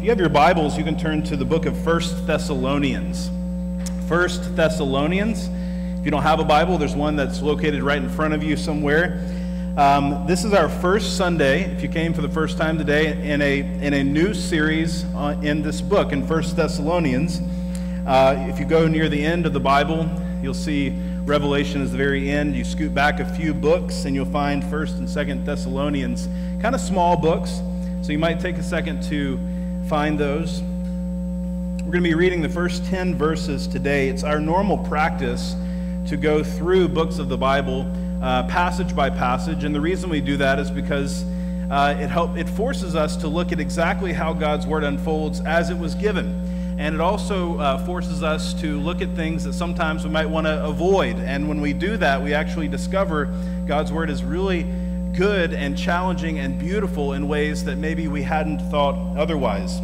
If you have your Bibles, you can turn to the book of First Thessalonians. First Thessalonians. If you don't have a Bible, there's one that's located right in front of you somewhere. Um, this is our first Sunday, if you came for the first time today, in a, in a new series uh, in this book, in First Thessalonians. Uh, if you go near the end of the Bible, you'll see Revelation is the very end. You scoot back a few books, and you'll find First and Second Thessalonians, kind of small books. So you might take a second to find those. We're going to be reading the first 10 verses today. It's our normal practice to go through books of the Bible uh, passage by passage. And the reason we do that is because uh, it, help, it forces us to look at exactly how God's Word unfolds as it was given. And it also uh, forces us to look at things that sometimes we might want to avoid. And when we do that, we actually discover God's Word is really good and challenging and beautiful in ways that maybe we hadn't thought otherwise.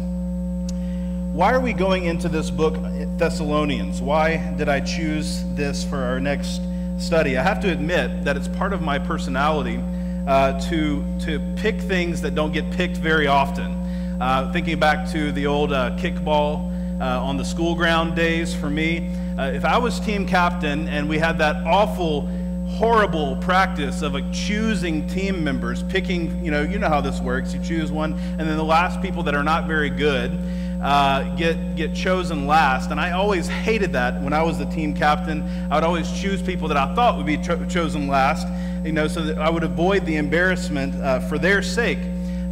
Why are we going into this book, Thessalonians? Why did I choose this for our next study? I have to admit that it's part of my personality uh, to, to pick things that don't get picked very often. Uh, thinking back to the old uh, kickball uh, on the school ground days for me, uh, if I was team captain and we had that awful, horrible practice of like choosing team members, picking, you know, you know how this works. You choose one, and then the last people that are not very good uh, get, get chosen last. And I always hated that when I was the team captain. I would always choose people that I thought would be cho- chosen last, you know, so that I would avoid the embarrassment uh, for their sake.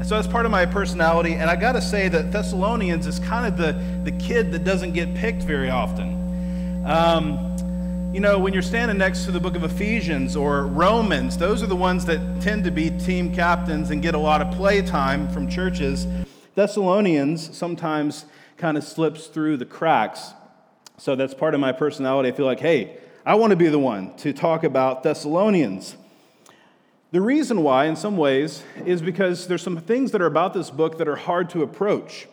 So that's part of my personality. And I got to say that Thessalonians is kind of the, the kid that doesn't get picked very often. Um, you know, when you're standing next to the book of Ephesians or Romans, those are the ones that tend to be team captains and get a lot of play time from churches. Thessalonians sometimes kind of slips through the cracks. So that's part of my personality. I feel like, hey, I want to be the one to talk about Thessalonians. The reason why, in some ways, is because there's some things that are about this book that are hard to approach.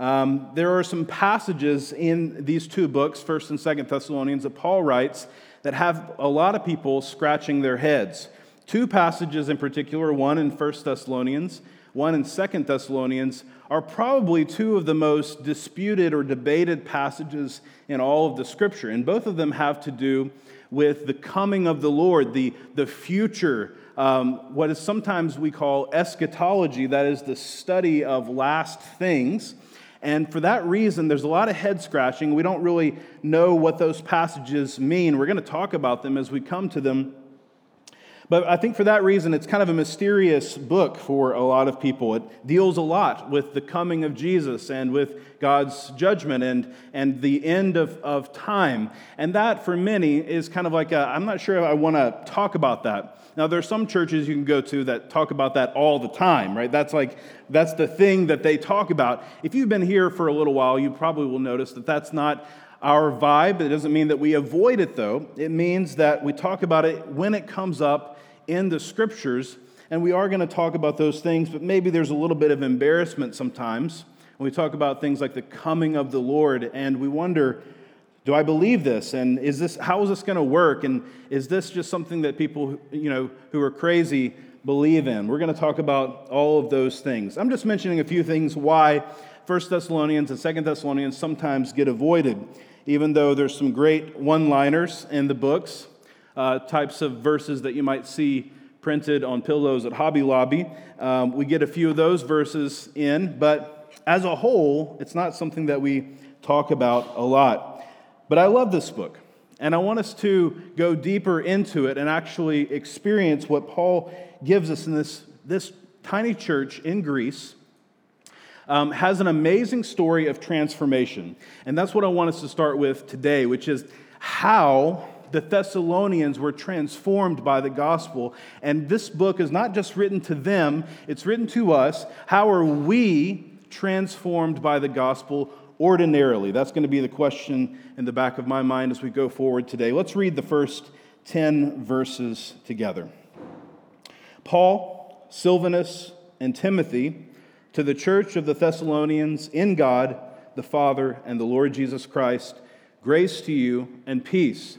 Um, there are some passages in these two books, 1st and 2nd Thessalonians, that Paul writes that have a lot of people scratching their heads. Two passages in particular, one in 1st Thessalonians, one in 2nd Thessalonians, are probably two of the most disputed or debated passages in all of the scripture. And both of them have to do with the coming of the Lord, the, the future, um, what is sometimes we call eschatology, that is the study of last things. And for that reason, there's a lot of head scratching. We don't really know what those passages mean. We're going to talk about them as we come to them. But I think for that reason, it's kind of a mysterious book for a lot of people. It deals a lot with the coming of Jesus and with God's judgment and, and the end of, of time. And that, for many, is kind of like i am not sure I want to talk about that. Now, there are some churches you can go to that talk about that all the time, right? That's like, that's the thing that they talk about. If you've been here for a little while, you probably will notice that that's not our vibe. It doesn't mean that we avoid it, though. It means that we talk about it when it comes up in the scriptures, and we are going to talk about those things, but maybe there's a little bit of embarrassment sometimes when we talk about things like the coming of the Lord, and we wonder, do I believe this? And is this how is this going to work? And is this just something that people, you know, who are crazy believe in? We're going to talk about all of those things. I'm just mentioning a few things why 1 Thessalonians and 2 Thessalonians sometimes get avoided, even though there's some great one-liners in the books uh, types of verses that you might see printed on pillows at Hobby Lobby. Um, we get a few of those verses in, but as a whole, it's not something that we talk about a lot. But I love this book, and I want us to go deeper into it and actually experience what Paul gives us in this, this tiny church in Greece. Um, has an amazing story of transformation. And that's what I want us to start with today, which is how the Thessalonians were transformed by the gospel. And this book is not just written to them, it's written to us. How are we transformed by the gospel ordinarily? That's going to be the question in the back of my mind as we go forward today. Let's read the first 10 verses together. Paul, Silvanus, and Timothy to the church of the Thessalonians in God, the Father, and the Lord Jesus Christ, grace to you and peace.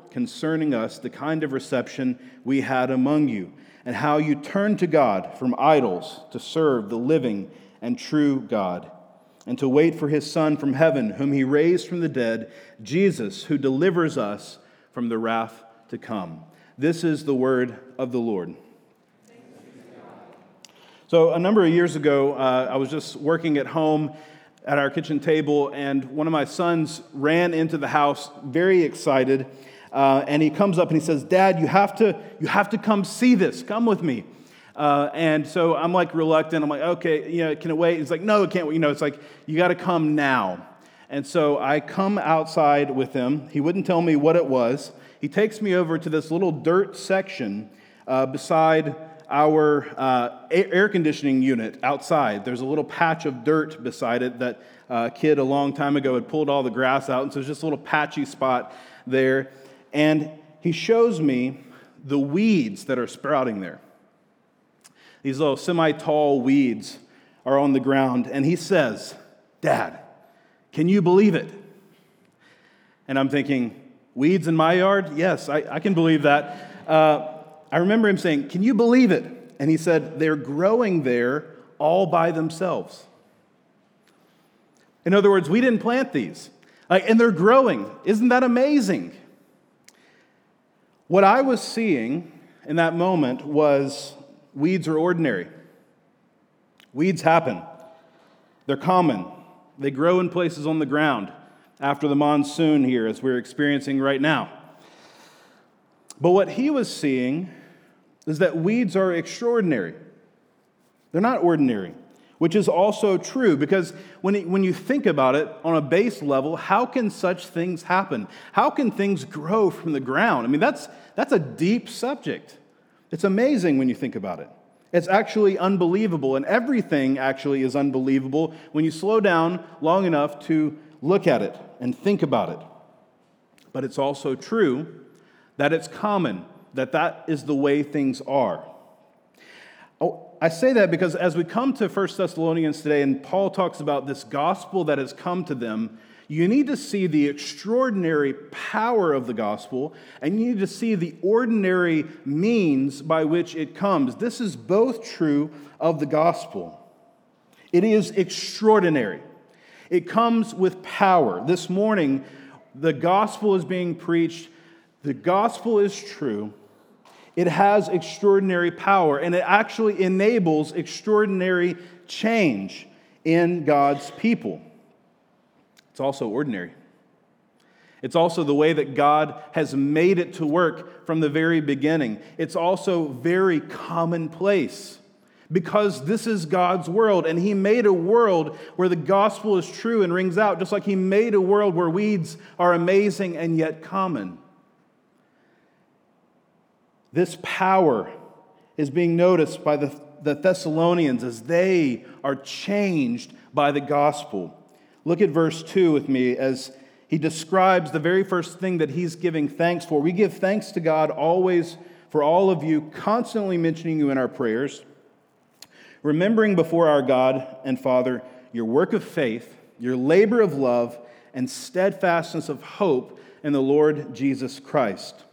concerning us the kind of reception we had among you, and how you turned to God from idols to serve the living and true God and to wait for his Son from heaven, whom he raised from the dead, Jesus, who delivers us from the wrath to come. This is the word of the Lord. So, a number of years ago, uh, I was just working at home at our kitchen table, and one of my sons ran into the house very excited. Uh, and he comes up and he says, Dad, you have to, you have to come see this. Come with me. Uh, and so I'm like reluctant. I'm like, okay, you know, can it wait? He's like, no, it can't wait. You know, it's like, you got to come now. And so I come outside with him. He wouldn't tell me what it was. He takes me over to this little dirt section uh, beside our uh, air conditioning unit outside. There's a little patch of dirt beside it that uh, a kid a long time ago had pulled all the grass out. And so there's just a little patchy spot there. And he shows me the weeds that are sprouting there. These little semi tall weeds are on the ground. And he says, Dad, can you believe it? And I'm thinking, weeds in my yard? Yes, I, I can believe that. Uh, I remember him saying, Can you believe it? And he said, They're growing there all by themselves. In other words, we didn't plant these, and they're growing. Isn't that amazing? What I was seeing in that moment was Weeds are ordinary. Weeds happen, they're common. They grow in places on the ground after the monsoon here, as we're experiencing right now. But what he was seeing is that weeds are extraordinary. They're not ordinary, which is also true because when, it, when you think about it on a base level, how can such things happen? How can things grow from the ground? I mean, that's, that's a deep subject. It's amazing when you think about it. It's actually unbelievable, and everything actually is unbelievable when you slow down long enough to look at it and think about it. But it's also true that it's common, that that is the way things are. Oh, I say that because as we come to 1 Thessalonians today, and Paul talks about this gospel that has come to them, you need to see the extraordinary power of the gospel, and you need to see the ordinary means by which it comes. This is both true of the gospel. It is extraordinary, it comes with power. This morning, the gospel is being preached, the gospel is true. It has extraordinary power, and it actually enables extraordinary change in God's people. It's also ordinary. It's also the way that God has made it to work from the very beginning. It's also very commonplace because this is God's world, and He made a world where the gospel is true and rings out, just like He made a world where weeds are amazing and yet common. This power is being noticed by the, the Thessalonians as they are changed by the gospel. Look at verse 2 with me as he describes the very first thing that he's giving thanks for. We give thanks to God always for all of you, constantly mentioning you in our prayers, remembering before our God and Father your work of faith, your labor of love, and steadfastness of hope in the Lord Jesus Christ.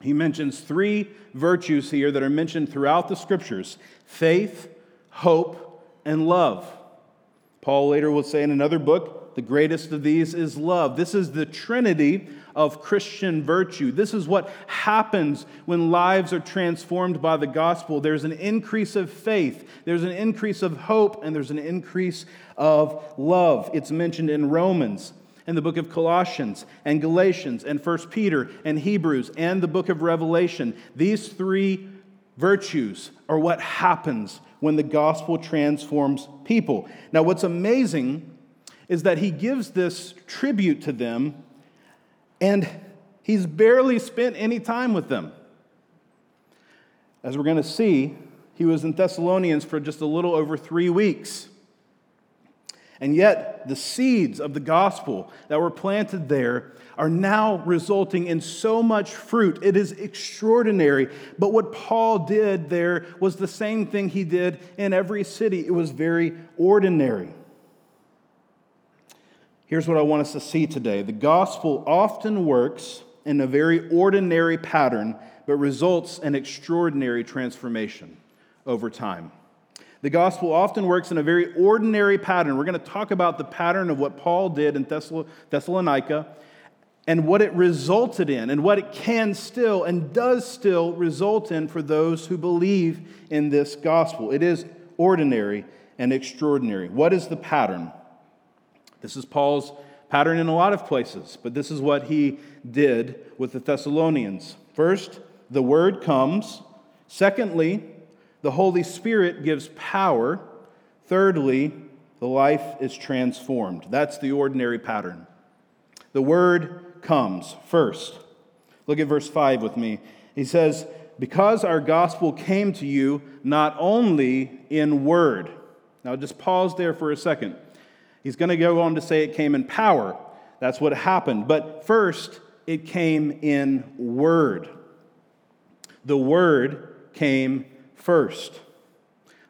He mentions three virtues here that are mentioned throughout the scriptures faith, hope, and love. Paul later will say in another book, the greatest of these is love. This is the trinity of Christian virtue. This is what happens when lives are transformed by the gospel. There's an increase of faith, there's an increase of hope, and there's an increase of love. It's mentioned in Romans. And the book of Colossians and Galatians and 1 Peter and Hebrews and the book of Revelation. These three virtues are what happens when the gospel transforms people. Now, what's amazing is that he gives this tribute to them, and he's barely spent any time with them. As we're going to see, he was in Thessalonians for just a little over three weeks. And yet, the seeds of the gospel that were planted there are now resulting in so much fruit. It is extraordinary. But what Paul did there was the same thing he did in every city, it was very ordinary. Here's what I want us to see today the gospel often works in a very ordinary pattern, but results in extraordinary transformation over time. The gospel often works in a very ordinary pattern. We're going to talk about the pattern of what Paul did in Thessalonica and what it resulted in, and what it can still and does still result in for those who believe in this gospel. It is ordinary and extraordinary. What is the pattern? This is Paul's pattern in a lot of places, but this is what he did with the Thessalonians. First, the word comes. Secondly, the Holy Spirit gives power. Thirdly, the life is transformed. That's the ordinary pattern. The word comes first. Look at verse 5 with me. He says, Because our gospel came to you not only in word. Now just pause there for a second. He's going to go on to say it came in power. That's what happened. But first, it came in word. The word came first.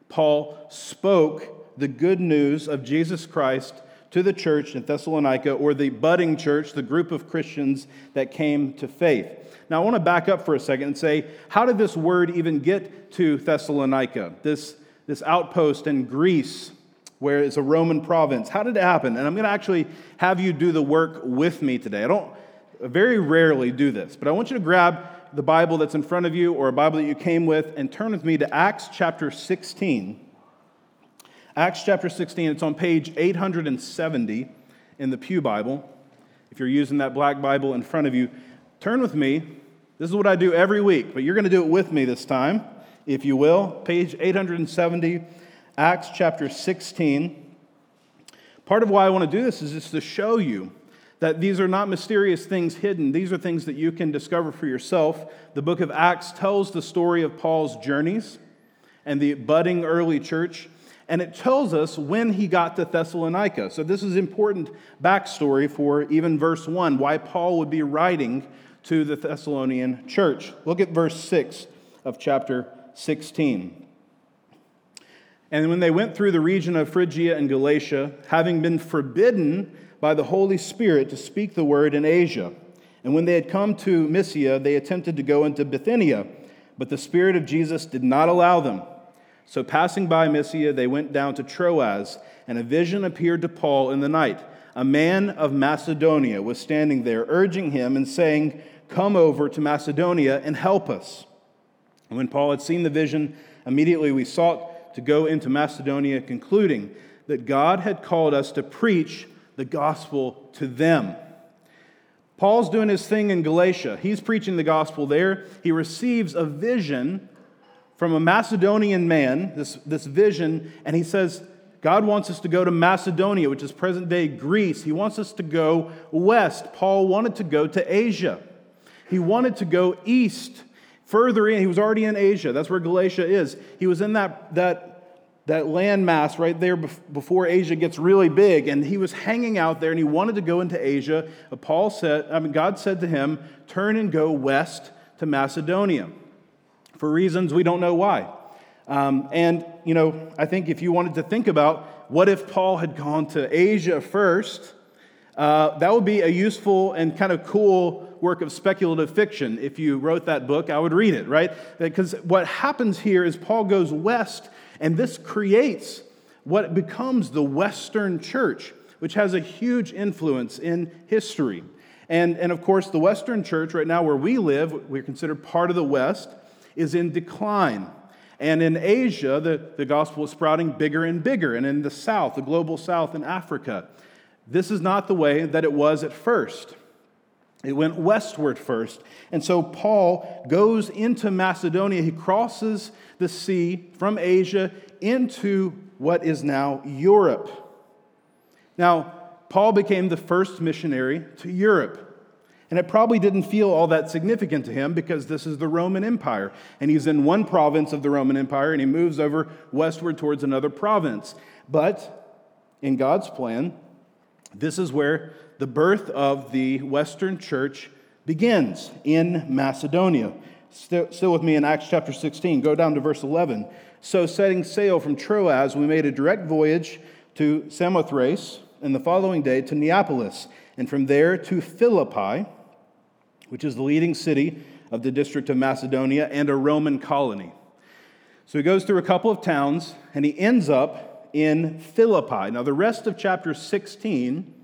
Paul spoke the good news of Jesus Christ to the church in Thessalonica, or the budding church, the group of Christians that came to faith. Now, I want to back up for a second and say, how did this word even get to Thessalonica, this, this outpost in Greece, where it's a Roman province? How did it happen? And I'm going to actually have you do the work with me today. I don't very rarely do this, but I want you to grab the Bible that's in front of you or a Bible that you came with and turn with me to Acts chapter 16. Acts chapter 16, it's on page 870 in the Pew Bible. If you're using that black Bible in front of you, turn with me. This is what I do every week, but you're going to do it with me this time, if you will. Page 870, Acts chapter 16. Part of why I want to do this is just to show you that these are not mysterious things hidden. These are things that you can discover for yourself. The book of Acts tells the story of Paul's journeys and the budding early church and it tells us when he got to Thessalonica. So, this is important backstory for even verse 1, why Paul would be writing to the Thessalonian church. Look at verse 6 of chapter 16. And when they went through the region of Phrygia and Galatia, having been forbidden by the Holy Spirit to speak the word in Asia, and when they had come to Mysia, they attempted to go into Bithynia, but the Spirit of Jesus did not allow them. So, passing by Mysia, they went down to Troas, and a vision appeared to Paul in the night. A man of Macedonia was standing there, urging him and saying, Come over to Macedonia and help us. And when Paul had seen the vision, immediately we sought to go into Macedonia, concluding that God had called us to preach the gospel to them. Paul's doing his thing in Galatia. He's preaching the gospel there. He receives a vision from a Macedonian man, this, this vision, and he says, God wants us to go to Macedonia, which is present day Greece. He wants us to go west. Paul wanted to go to Asia. He wanted to go east, further in. He was already in Asia. That's where Galatia is. He was in that, that, that landmass right there before Asia gets really big. And he was hanging out there and he wanted to go into Asia. Paul said, I mean, God said to him, Turn and go west to Macedonia for reasons we don't know why. Um, and, you know, I think if you wanted to think about what if Paul had gone to Asia first, uh, that would be a useful and kind of cool work of speculative fiction. If you wrote that book, I would read it, right? Because what happens here is Paul goes west, and this creates what becomes the Western church, which has a huge influence in history. And, and of course, the Western church, right now where we live, we're considered part of the West is in decline. And in Asia, the, the gospel is sprouting bigger and bigger. And in the South, the global South in Africa, this is not the way that it was at first. It went westward first. And so Paul goes into Macedonia. He crosses the sea from Asia into what is now Europe. Now, Paul became the first missionary to Europe. And it probably didn't feel all that significant to him because this is the Roman Empire. And he's in one province of the Roman Empire and he moves over westward towards another province. But in God's plan, this is where the birth of the Western church begins in Macedonia. Still, still with me in Acts chapter 16. Go down to verse 11. So, setting sail from Troas, we made a direct voyage to Samothrace, and the following day to Neapolis, and from there to Philippi which is the leading city of the district of Macedonia and a Roman colony. So he goes through a couple of towns and he ends up in Philippi. Now, the rest of chapter 16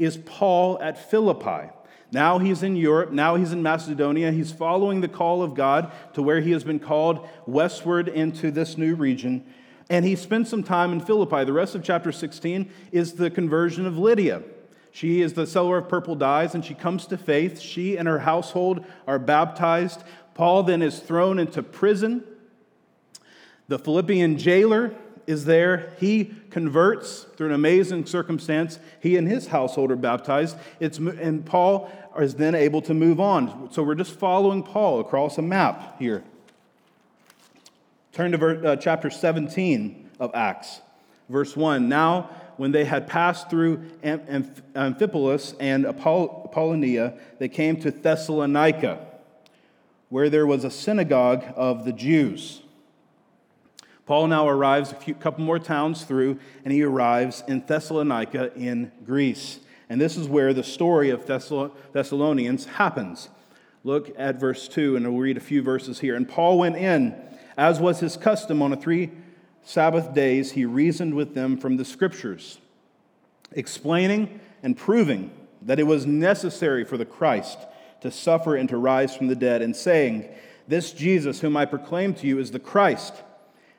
is Paul at Philippi. Now he's in Europe. Now he's in Macedonia. He's following the call of God to where he has been called westward into this new region. And he spends some time in Philippi. The rest of chapter 16 is the conversion of Lydia. She is the seller of purple dyes, and she comes to faith. She and her household are baptized. Paul then is thrown into prison. The Philippian jailer is there. He converts through an amazing circumstance. He and his household are baptized. It's, and Paul is then able to move on. So we're just following Paul across a map here. Turn to ver, uh, chapter 17 of Acts, verse 1. Now, when they had passed through Amphipolis and Apollonia, they came to Thessalonica, where there was a synagogue of the Jews. Paul now arrives a few, couple more towns through, and he arrives in Thessalonica in Greece. And this is where the story of Thessalonians happens. Look at verse 2, and we'll read a few verses here. And Paul went in, as was his custom on a three Sabbath days, he reasoned with them from the scriptures, explaining and proving that it was necessary for the Christ to suffer and to rise from the dead, and saying, This Jesus, whom I proclaim to you, is the Christ.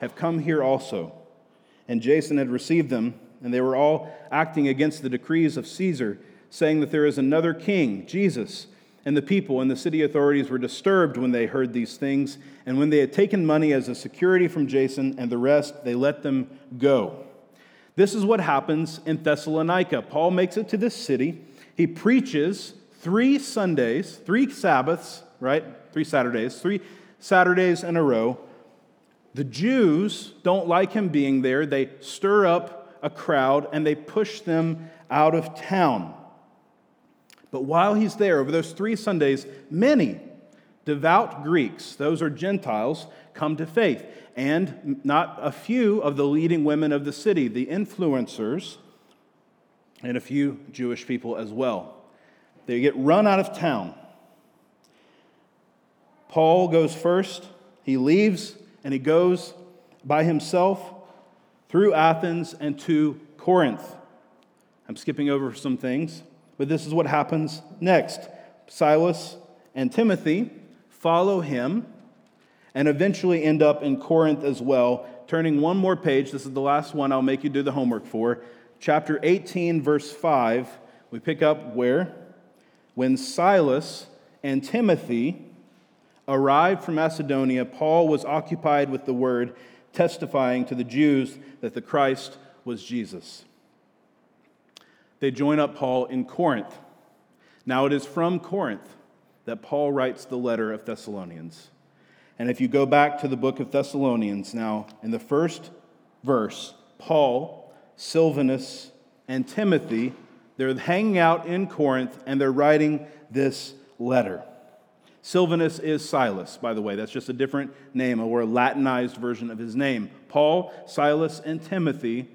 have come here also. And Jason had received them, and they were all acting against the decrees of Caesar, saying that there is another king, Jesus and the people and the city authorities were disturbed when they heard these things. And when they had taken money as a security from Jason and the rest, they let them go. This is what happens in Thessalonica. Paul makes it to this city. He preaches three Sundays, three Sabbaths, right? Three Saturdays, three Saturdays in a row. The Jews don't like him being there. They stir up a crowd and they push them out of town. But while he's there, over those three Sundays, many devout Greeks, those are Gentiles, come to faith. And not a few of the leading women of the city, the influencers, and a few Jewish people as well. They get run out of town. Paul goes first. He leaves and he goes by himself through Athens and to Corinth. I'm skipping over some things. But this is what happens next Silas and Timothy follow him and eventually end up in Corinth as well. Turning one more page, this is the last one I'll make you do the homework for. Chapter 18, verse 5, we pick up where? When Silas and Timothy arrived from Macedonia, Paul was occupied with the word, testifying to the Jews that the Christ was Jesus they join up Paul in Corinth. Now, it is from Corinth that Paul writes the letter of Thessalonians. And if you go back to the book of Thessalonians, now in the first verse, Paul, Silvanus, and Timothy, they're hanging out in Corinth and they're writing this letter. Silvanus is Silas, by the way. That's just a different name, or a Latinized version of his name. Paul, Silas, and Timothy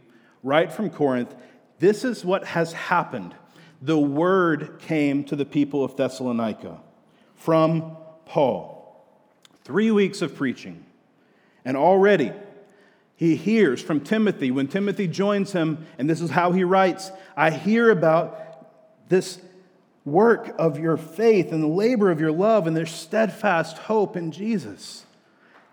write from Corinth, this is what has happened. the word came to the people of Thessalonica from Paul. Three weeks of preaching. And already he hears from Timothy when Timothy joins him, and this is how he writes I hear about this work of your faith and the labor of your love and their steadfast hope in Jesus.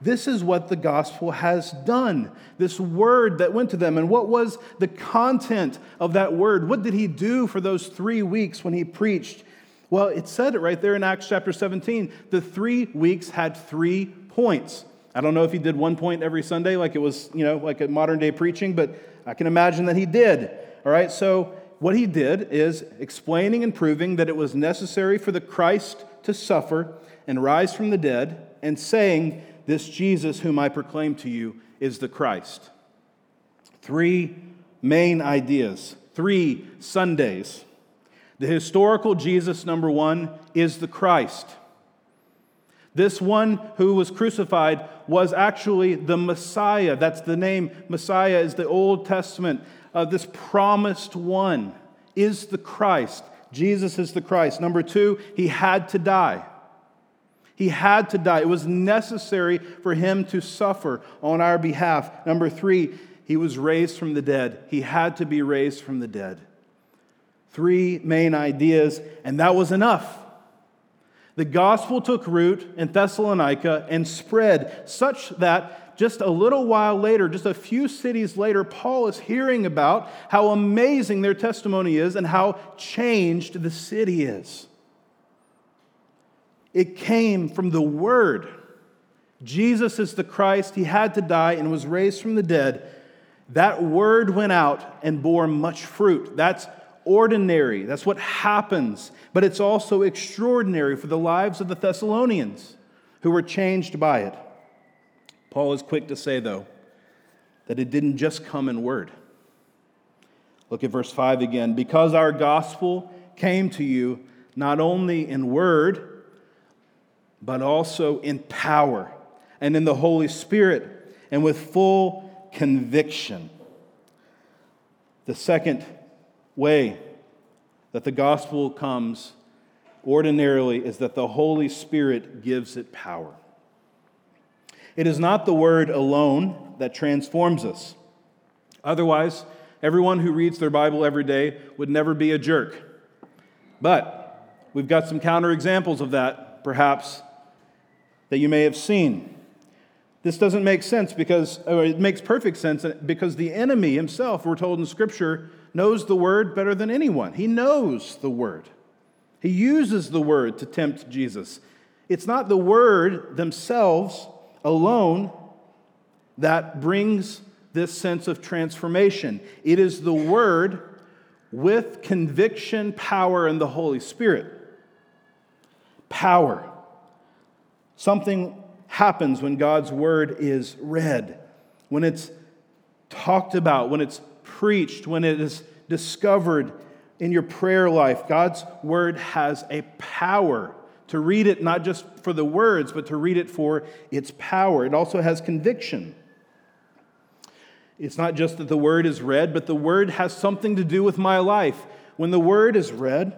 This is what the gospel has done. This word that went to them. And what was the content of that word? What did he do for those three weeks when he preached? Well, it said it right there in Acts chapter 17. The three weeks had three points. I don't know if he did one point every Sunday like it was, you know, like a modern day preaching, but I can imagine that he did. All right, so what he did is explaining and proving that it was necessary for the Christ to suffer and rise from the dead, and saying, This Jesus whom I proclaim to you is the Christ. Three main ideas, three Sundays. The historical Jesus, number one, is the Christ. This one who was crucified was actually the Messiah. That's the name. Messiah is the Old Testament uh, this promised one is the Christ. Jesus is the Christ. Number two, he had to die. He had to die. It was necessary for him to suffer on our behalf. Number three, he was raised from the dead. He had to be raised from the dead. Three main ideas, and that was enough. The gospel took root in Thessalonica and spread such that just a little while later, just a few cities later, Paul is hearing about how amazing their testimony is and how changed the city is. It came from the Word. Jesus is the Christ. He had to die and was raised from the dead. That Word went out and bore much fruit. That's ordinary. That's what happens. But it's also extraordinary for the lives of the Thessalonians who were changed by it. Paul is quick to say, though, that it didn't just come in word. Look at verse 5 again. Because our gospel came to you not only in word, but also in power and in the Holy Spirit and with full conviction. The second way that the gospel comes ordinarily is that the Holy Spirit gives it power. It is not the word alone that transforms us. Otherwise, everyone who reads their Bible every day would never be a jerk. But we've got some counterexamples of that, perhaps, that you may have seen. This doesn't make sense because, it makes perfect sense uh, because the enemy himself, we're told in Scripture, knows the word better than anyone. He knows the word. He uses the word to tempt Jesus. It's not the word themselves alone that brings this sense of transformation. It is the Word with conviction, power, and the Holy Spirit. Power. Something happens when God's Word is read, when it's talked about, when it's preached, when it is discovered in your prayer life. God's Word has a power to read it not just for the words, but to read it for its power. It also has conviction. It's not just that the word is read, but the word has something to do with my life. When the word is read,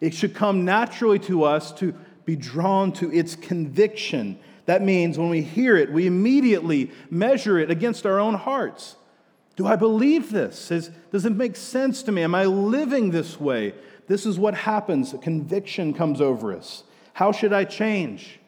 it should come naturally to us to be drawn to its conviction. That means when we hear it, we immediately measure it against our own hearts. Do I believe this? Does it make sense to me? Am I living this way? This is what happens. A conviction comes over us. How should I change?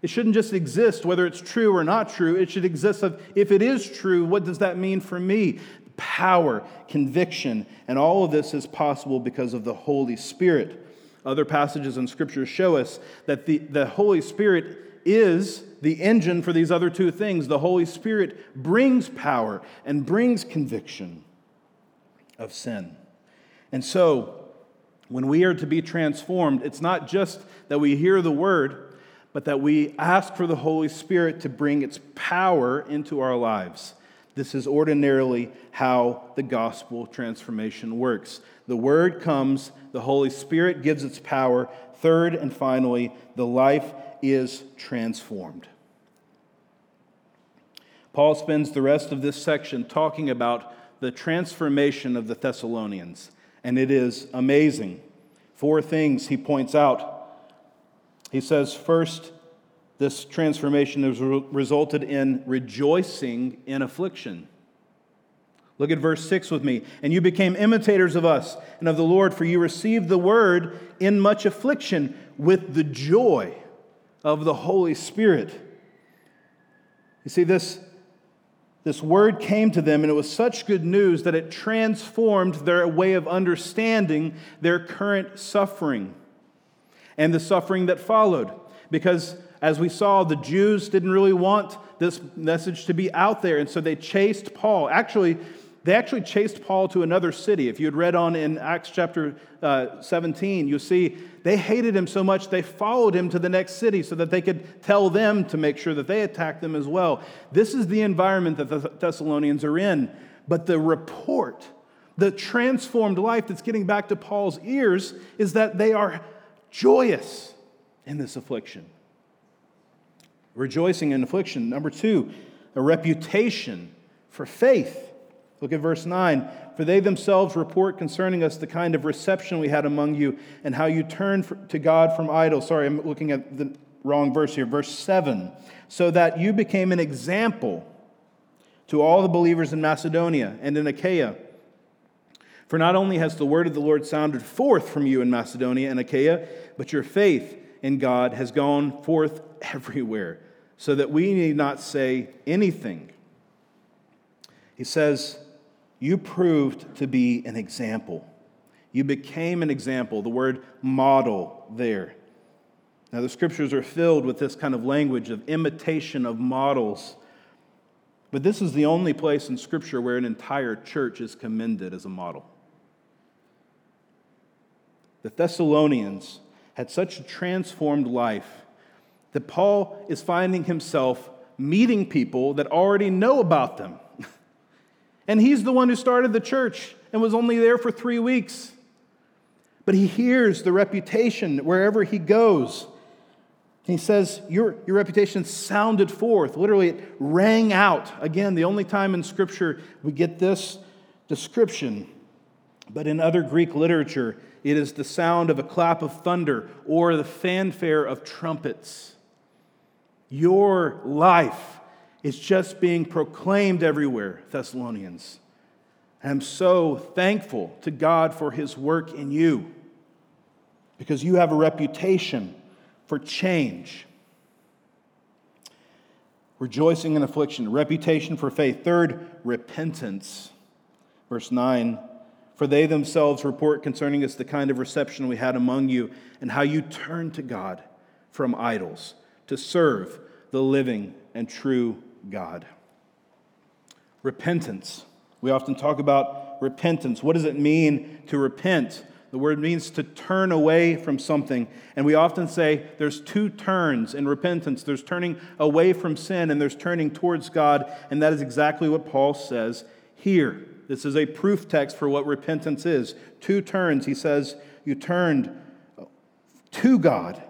It shouldn't just exist whether it's true or not true. It should exist of if it is true, what does that mean for me? Power, conviction, and all of this is possible because of the Holy Spirit. Other passages in Scripture show us that the, the Holy Spirit is the engine for these other two things. The Holy Spirit brings power and brings conviction of sin. And so, when we are to be transformed, it's not just that we hear the word, but that we ask for the Holy Spirit to bring its power into our lives. This is ordinarily how the gospel transformation works. The word comes, the Holy Spirit gives its power. Third and finally, the life is transformed. Paul spends the rest of this section talking about the transformation of the Thessalonians and it is amazing. Four things he points out. He says, first, this transformation has resulted in rejoicing in affliction. Look at verse 6 with me. And you became imitators of us and of the Lord, for you received the word in much affliction with the joy of the Holy Spirit. You see, this, this word came to them, and it was such good news that it transformed their way of understanding their current suffering and the suffering that followed. Because as we saw, the Jews didn't really want this message to be out there, and so they chased Paul. Actually, they actually chased Paul to another city. If you had read on in Acts chapter uh, 17, you see they hated him so much they followed him to the next city so that they could tell them to make sure that they attacked them as well. This is the environment that the Thessalonians are in. But the report, the transformed life that's getting back to Paul's ears, is that they are joyous in this affliction. Rejoicing in affliction. Number two, a reputation for faith. Look at verse 9. For they themselves report concerning us the kind of reception we had among you and how you turned to God from idols. Sorry, I'm looking at the wrong verse here. Verse 7. So that you became an example to all the believers in Macedonia and in Achaia. For not only has the word of the Lord sounded forth from you in Macedonia and Achaia, but your faith in God has gone forth everywhere, so that we need not say anything. He says, you proved to be an example. You became an example. The word model there. Now, the scriptures are filled with this kind of language of imitation of models. But this is the only place in scripture where an entire church is commended as a model. The Thessalonians had such a transformed life that Paul is finding himself meeting people that already know about them. And he's the one who started the church and was only there for three weeks. But he hears the reputation wherever he goes. He says, your, your reputation sounded forth. Literally, it rang out. Again, the only time in Scripture we get this description. But in other Greek literature, it is the sound of a clap of thunder or the fanfare of trumpets. Your life is just being proclaimed everywhere, Thessalonians. I'm so thankful to God for his work in you because you have a reputation for change. Rejoicing in affliction, reputation for faith. Third, repentance. Verse 9 For they themselves report concerning us the kind of reception we had among you and how you turned to God from idols to serve the living and true God. Repentance. We often talk about repentance. What does it mean to repent? The word means to turn away from something. And we often say there's two turns in repentance there's turning away from sin and there's turning towards God. And that is exactly what Paul says here. This is a proof text for what repentance is. Two turns. He says, You turned to God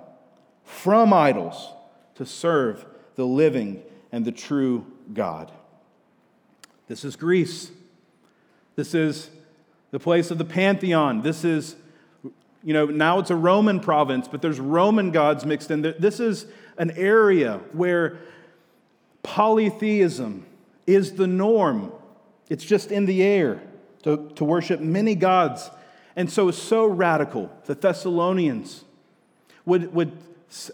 from idols to serve the living and the true God. This is Greece. This is the place of the pantheon. This is, you know, now it's a Roman province, but there's Roman gods mixed in. This is an area where polytheism is the norm. It's just in the air to, to worship many gods. And so it's so radical. The Thessalonians would, would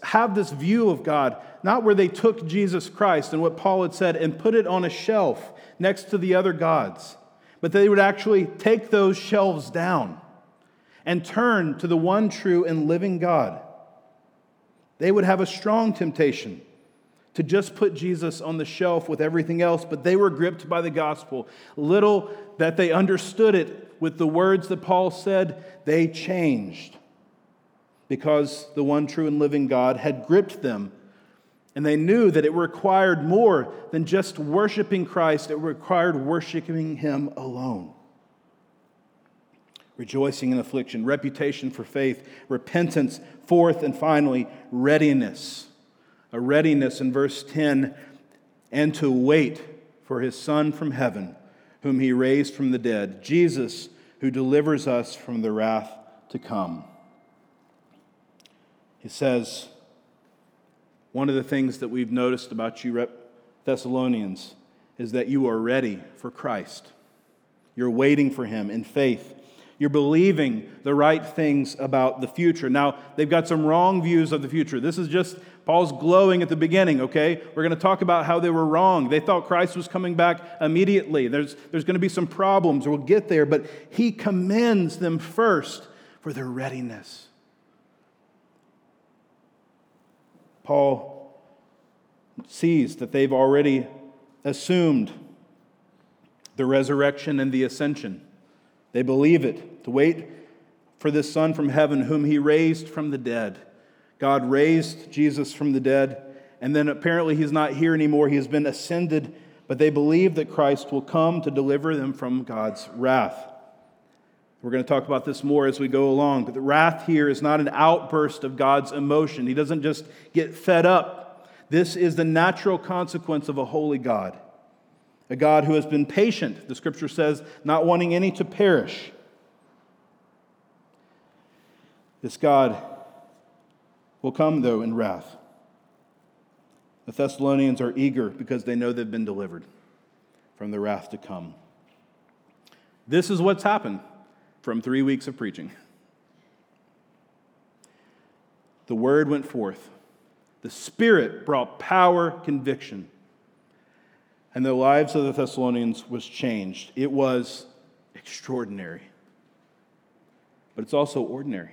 have this view of God, not where they took Jesus Christ and what Paul had said and put it on a shelf next to the other gods, but they would actually take those shelves down and turn to the one true and living God. They would have a strong temptation to just put Jesus on the shelf with everything else, but they were gripped by the gospel. Little that they understood it with the words that Paul said, they changed because the one true and living God had gripped them. And they knew that it required more than just worshiping Christ, it required worshiping Him alone. Rejoicing in affliction, reputation for faith, repentance, fourth and finally, readiness. A readiness in verse 10 and to wait for His Son from heaven, whom He raised from the dead, Jesus who delivers us from the wrath to come. He says, one of the things that we've noticed about you, Thessalonians, is that you are ready for Christ. You're waiting for him in faith. You're believing the right things about the future. Now, they've got some wrong views of the future. This is just Paul's glowing at the beginning, okay? We're going to talk about how they were wrong. They thought Christ was coming back immediately. There's, there's going to be some problems. We'll get there, but he commends them first for their readiness. Paul sees that they've already assumed the resurrection and the ascension. They believe it, to wait for this Son from heaven, whom he raised from the dead. God raised Jesus from the dead, and then apparently he's not here anymore. He has been ascended, but they believe that Christ will come to deliver them from God's wrath. We're going to talk about this more as we go along, but the wrath here is not an outburst of God's emotion. He doesn't just get fed up. This is the natural consequence of a holy God a God who has been patient, the scripture says, not wanting any to perish. This God will come, though, in wrath. The Thessalonians are eager because they know they've been delivered from the wrath to come. This is what's happened from three weeks of preaching. The word went forth, the Spirit brought power, conviction and the lives of the Thessalonians was changed. It was extraordinary, but it's also ordinary.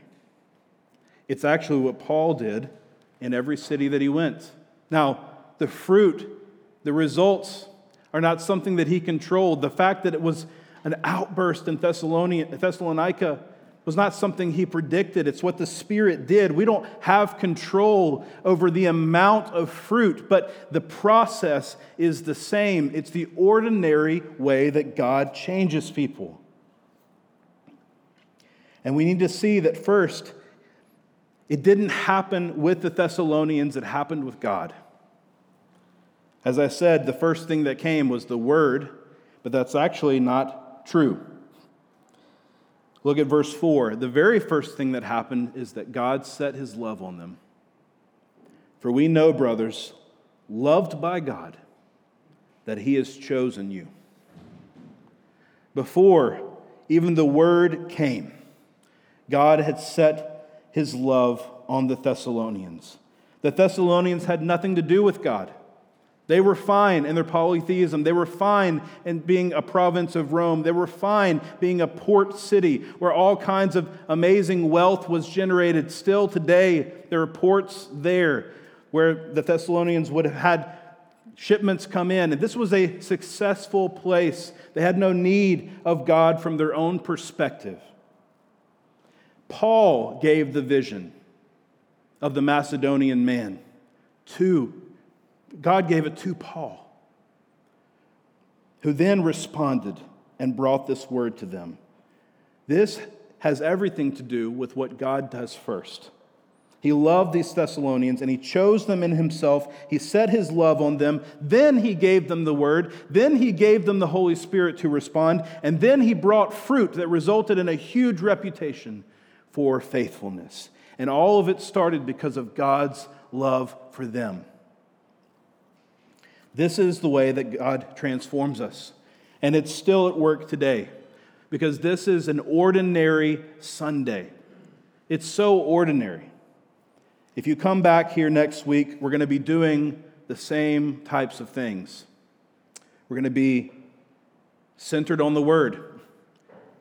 It's actually what Paul did in every city that he went. Now, the fruit, the results are not something that he controlled. The fact that it was an outburst in Thessalonica was not something he predicted. It's what the Spirit did. We don't have control over the amount of fruit, but the process is the same. It's the ordinary way that God changes people. And we need to see that first, it didn't happen with the Thessalonians, it happened with God. As I said, the first thing that came was the Word, but that's actually not true. Look at verse 4. The very first thing that happened is that God set his love on them. For we know, brothers, loved by God, that he has chosen you. Before even the word came, God had set his love on the Thessalonians. The Thessalonians had nothing to do with God. They were fine in their polytheism. They were fine in being a province of Rome. They were fine being a port city where all kinds of amazing wealth was generated. Still today, there are ports there where the Thessalonians would have had shipments come in. And this was a successful place. They had no need of God from their own perspective. Paul gave the vision of the Macedonian man to God gave it to Paul, who then responded and brought this word to them. This has everything to do with what God does first. He loved these Thessalonians and he chose them in himself. He set his love on them. Then he gave them the word. Then he gave them the Holy Spirit to respond. And then he brought fruit that resulted in a huge reputation for faithfulness. And all of it started because of God's love for them. This is the way that God transforms us. And it's still at work today because this is an ordinary Sunday. It's so ordinary. If you come back here next week, we're going to be doing the same types of things. We're going to be centered on the Word,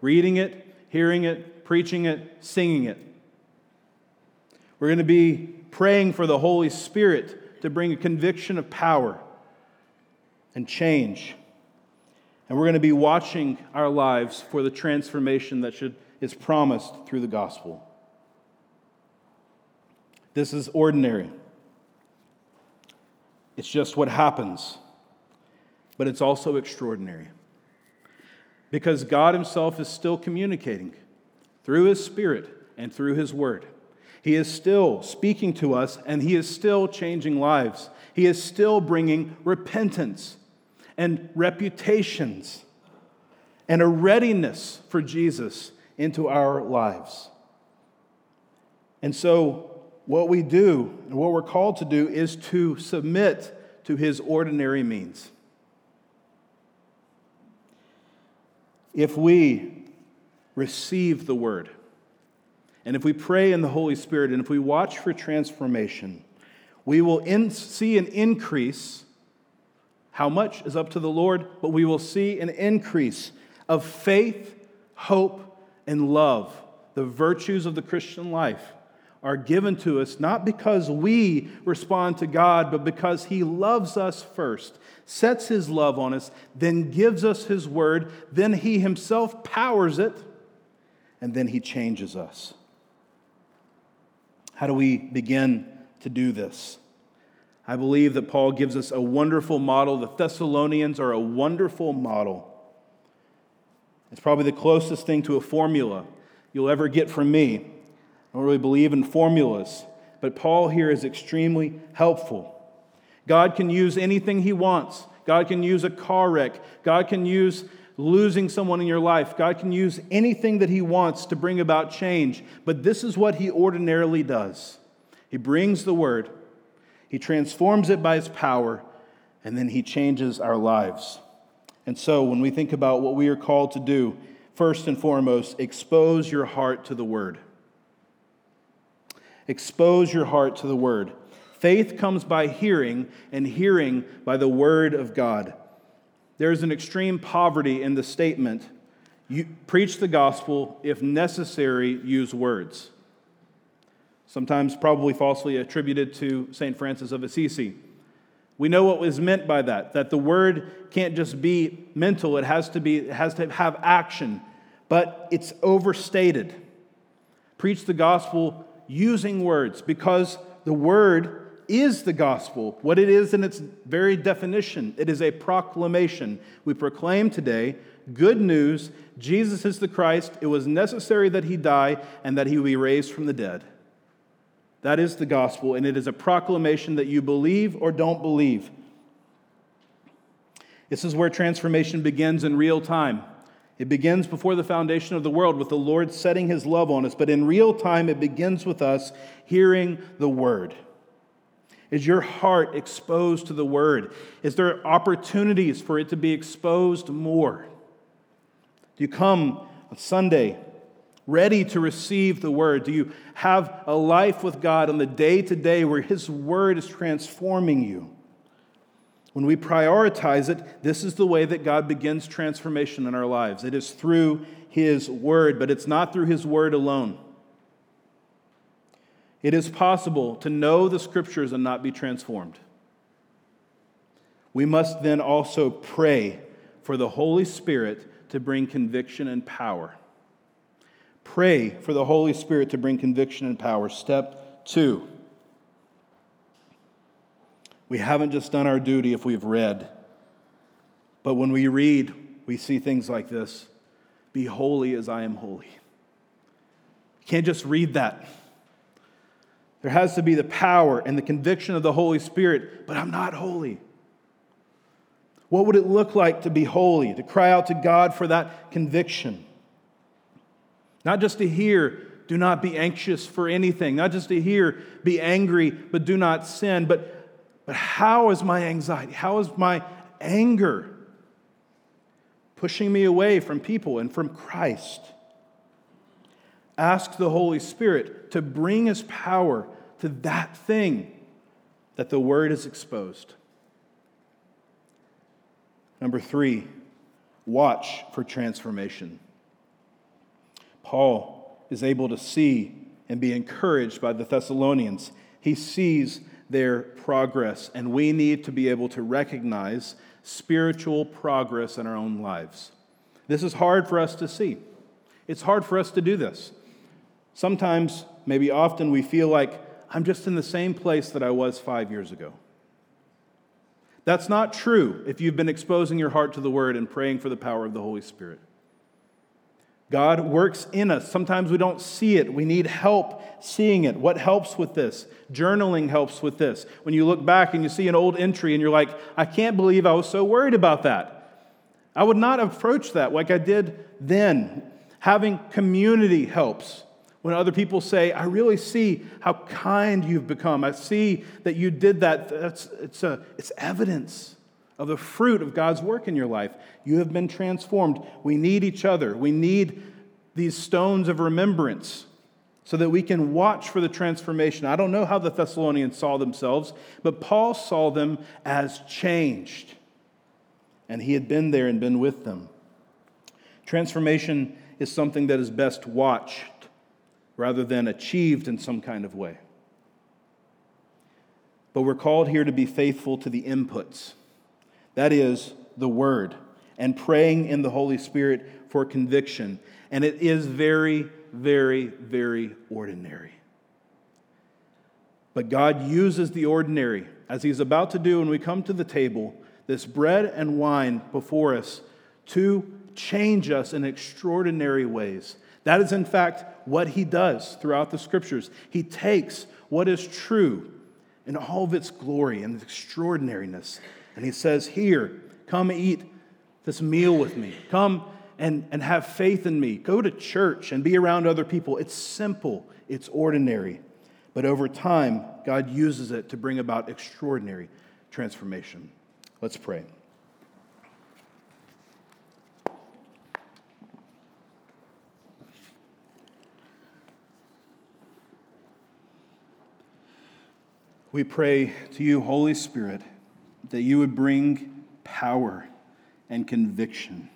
reading it, hearing it, preaching it, singing it. We're going to be praying for the Holy Spirit to bring a conviction of power and change. And we're going to be watching our lives for the transformation that should, is promised through the gospel. This is ordinary. It's just what happens. But it's also extraordinary. Because God Himself is still communicating through His Spirit and through His Word. He is still speaking to us and He is still changing lives. He is still bringing repentance and reputations and a readiness for Jesus into our lives. And so, what we do and what we're called to do is to submit to his ordinary means. If we receive the word, and if we pray in the Holy Spirit, and if we watch for transformation, we will in, see an increase. How much is up to the Lord, but we will see an increase of faith, hope, and love, the virtues of the Christian life are given to us not because we respond to God, but because He loves us first, sets His love on us, then gives us His word, then He Himself powers it, and then He changes us. How do we begin to do this? I believe that Paul gives us a wonderful model. The Thessalonians are a wonderful model. It's probably the closest thing to a formula you'll ever get from me. I don't really believe in formulas, but Paul here is extremely helpful. God can use anything he wants. God can use a car wreck. God can use losing someone in your life. God can use anything that he wants to bring about change. But this is what he ordinarily does He brings the word, he transforms it by his power, and then he changes our lives. And so, when we think about what we are called to do, first and foremost, expose your heart to the Word. Expose your heart to the Word. Faith comes by hearing, and hearing by the Word of God. There is an extreme poverty in the statement you preach the gospel, if necessary, use words. Sometimes probably falsely attributed to St. Francis of Assisi. We know what was meant by that, that the word can't just be mental, it has to, be, has to have action, but it's overstated. Preach the gospel using words because the word is the gospel, what it is in its very definition. It is a proclamation. We proclaim today good news Jesus is the Christ. It was necessary that he die and that he be raised from the dead. That is the gospel, and it is a proclamation that you believe or don't believe. This is where transformation begins in real time. It begins before the foundation of the world with the Lord setting his love on us, but in real time, it begins with us hearing the word. Is your heart exposed to the word? Is there opportunities for it to be exposed more? Do you come on Sunday ready to receive the word? Do you have a life with God on the day to day where his word is transforming you? When we prioritize it, this is the way that God begins transformation in our lives. It is through his word, but it's not through his word alone. It is possible to know the scriptures and not be transformed. We must then also pray for the Holy Spirit to bring conviction and power. Pray for the Holy Spirit to bring conviction and power. Step two. We haven't just done our duty if we've read, but when we read, we see things like this Be holy as I am holy. You can't just read that. There has to be the power and the conviction of the Holy Spirit, but I'm not holy. What would it look like to be holy, to cry out to God for that conviction? Not just to hear, do not be anxious for anything. Not just to hear, be angry, but do not sin. But, but how is my anxiety? How is my anger pushing me away from people and from Christ? Ask the Holy Spirit to bring His power to that thing that the Word is exposed. Number three, watch for transformation. Paul is able to see and be encouraged by the Thessalonians. He sees their progress, and we need to be able to recognize spiritual progress in our own lives. This is hard for us to see. It's hard for us to do this. Sometimes, maybe often, we feel like I'm just in the same place that I was five years ago. That's not true if you've been exposing your heart to the Word and praying for the power of the Holy Spirit. God works in us. Sometimes we don't see it. We need help seeing it. What helps with this? Journaling helps with this. When you look back and you see an old entry and you're like, I can't believe I was so worried about that. I would not approach that like I did then. Having community helps. When other people say, I really see how kind you've become, I see that you did that, That's, it's, a, it's evidence of the fruit of God's work in your life. You have been transformed. We need each other. We need these stones of remembrance so that we can watch for the transformation. I don't know how the Thessalonians saw themselves, but Paul saw them as changed. And he had been there and been with them. Transformation is something that is best watched rather than achieved in some kind of way. But we're called here to be faithful to the inputs that is, the Word, and praying in the Holy Spirit for conviction. And it is very, very, very ordinary. But God uses the ordinary, as He's about to do when we come to the table, this bread and wine before us, to change us in extraordinary ways. That is, in fact, what He does throughout the Scriptures. He takes what is true in all of its glory and extraordinariness, and he says, Here, come eat this meal with me. Come and, and have faith in me. Go to church and be around other people. It's simple, it's ordinary. But over time, God uses it to bring about extraordinary transformation. Let's pray. We pray to you, Holy Spirit that you would bring power and conviction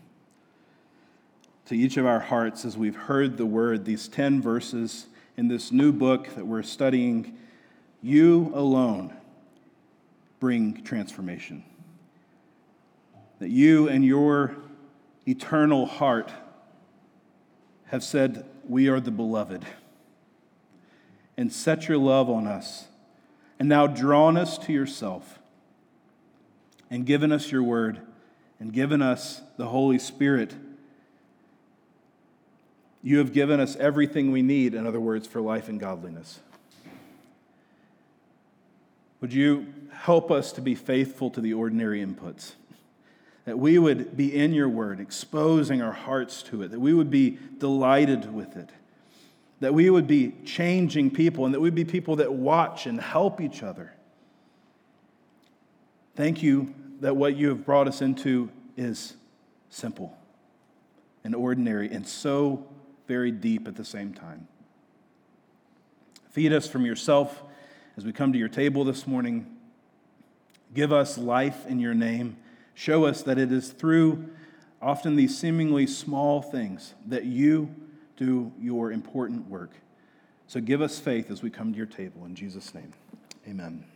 to each of our hearts as we've heard the word, these 10 verses in this new book that we're studying. You alone bring transformation. That you and your eternal heart have said, We are the beloved, and set your love on us, and now drawn us to yourself and given us your word and given us the Holy Spirit. You have given us everything we need, in other words, for life and godliness. Would you help us to be faithful to the ordinary inputs? That we would be in your word, exposing our hearts to it, that we would be delighted with it, that we would be changing people, and that we'd be people that watch and help each other. Thank you that what you have brought us into is simple and ordinary and so very deep at the same time. Feed us from yourself as we come to your table this morning. Give us life in your name. Show us that it is through often these seemingly small things that you do your important work. So give us faith as we come to your table. In Jesus' name, amen.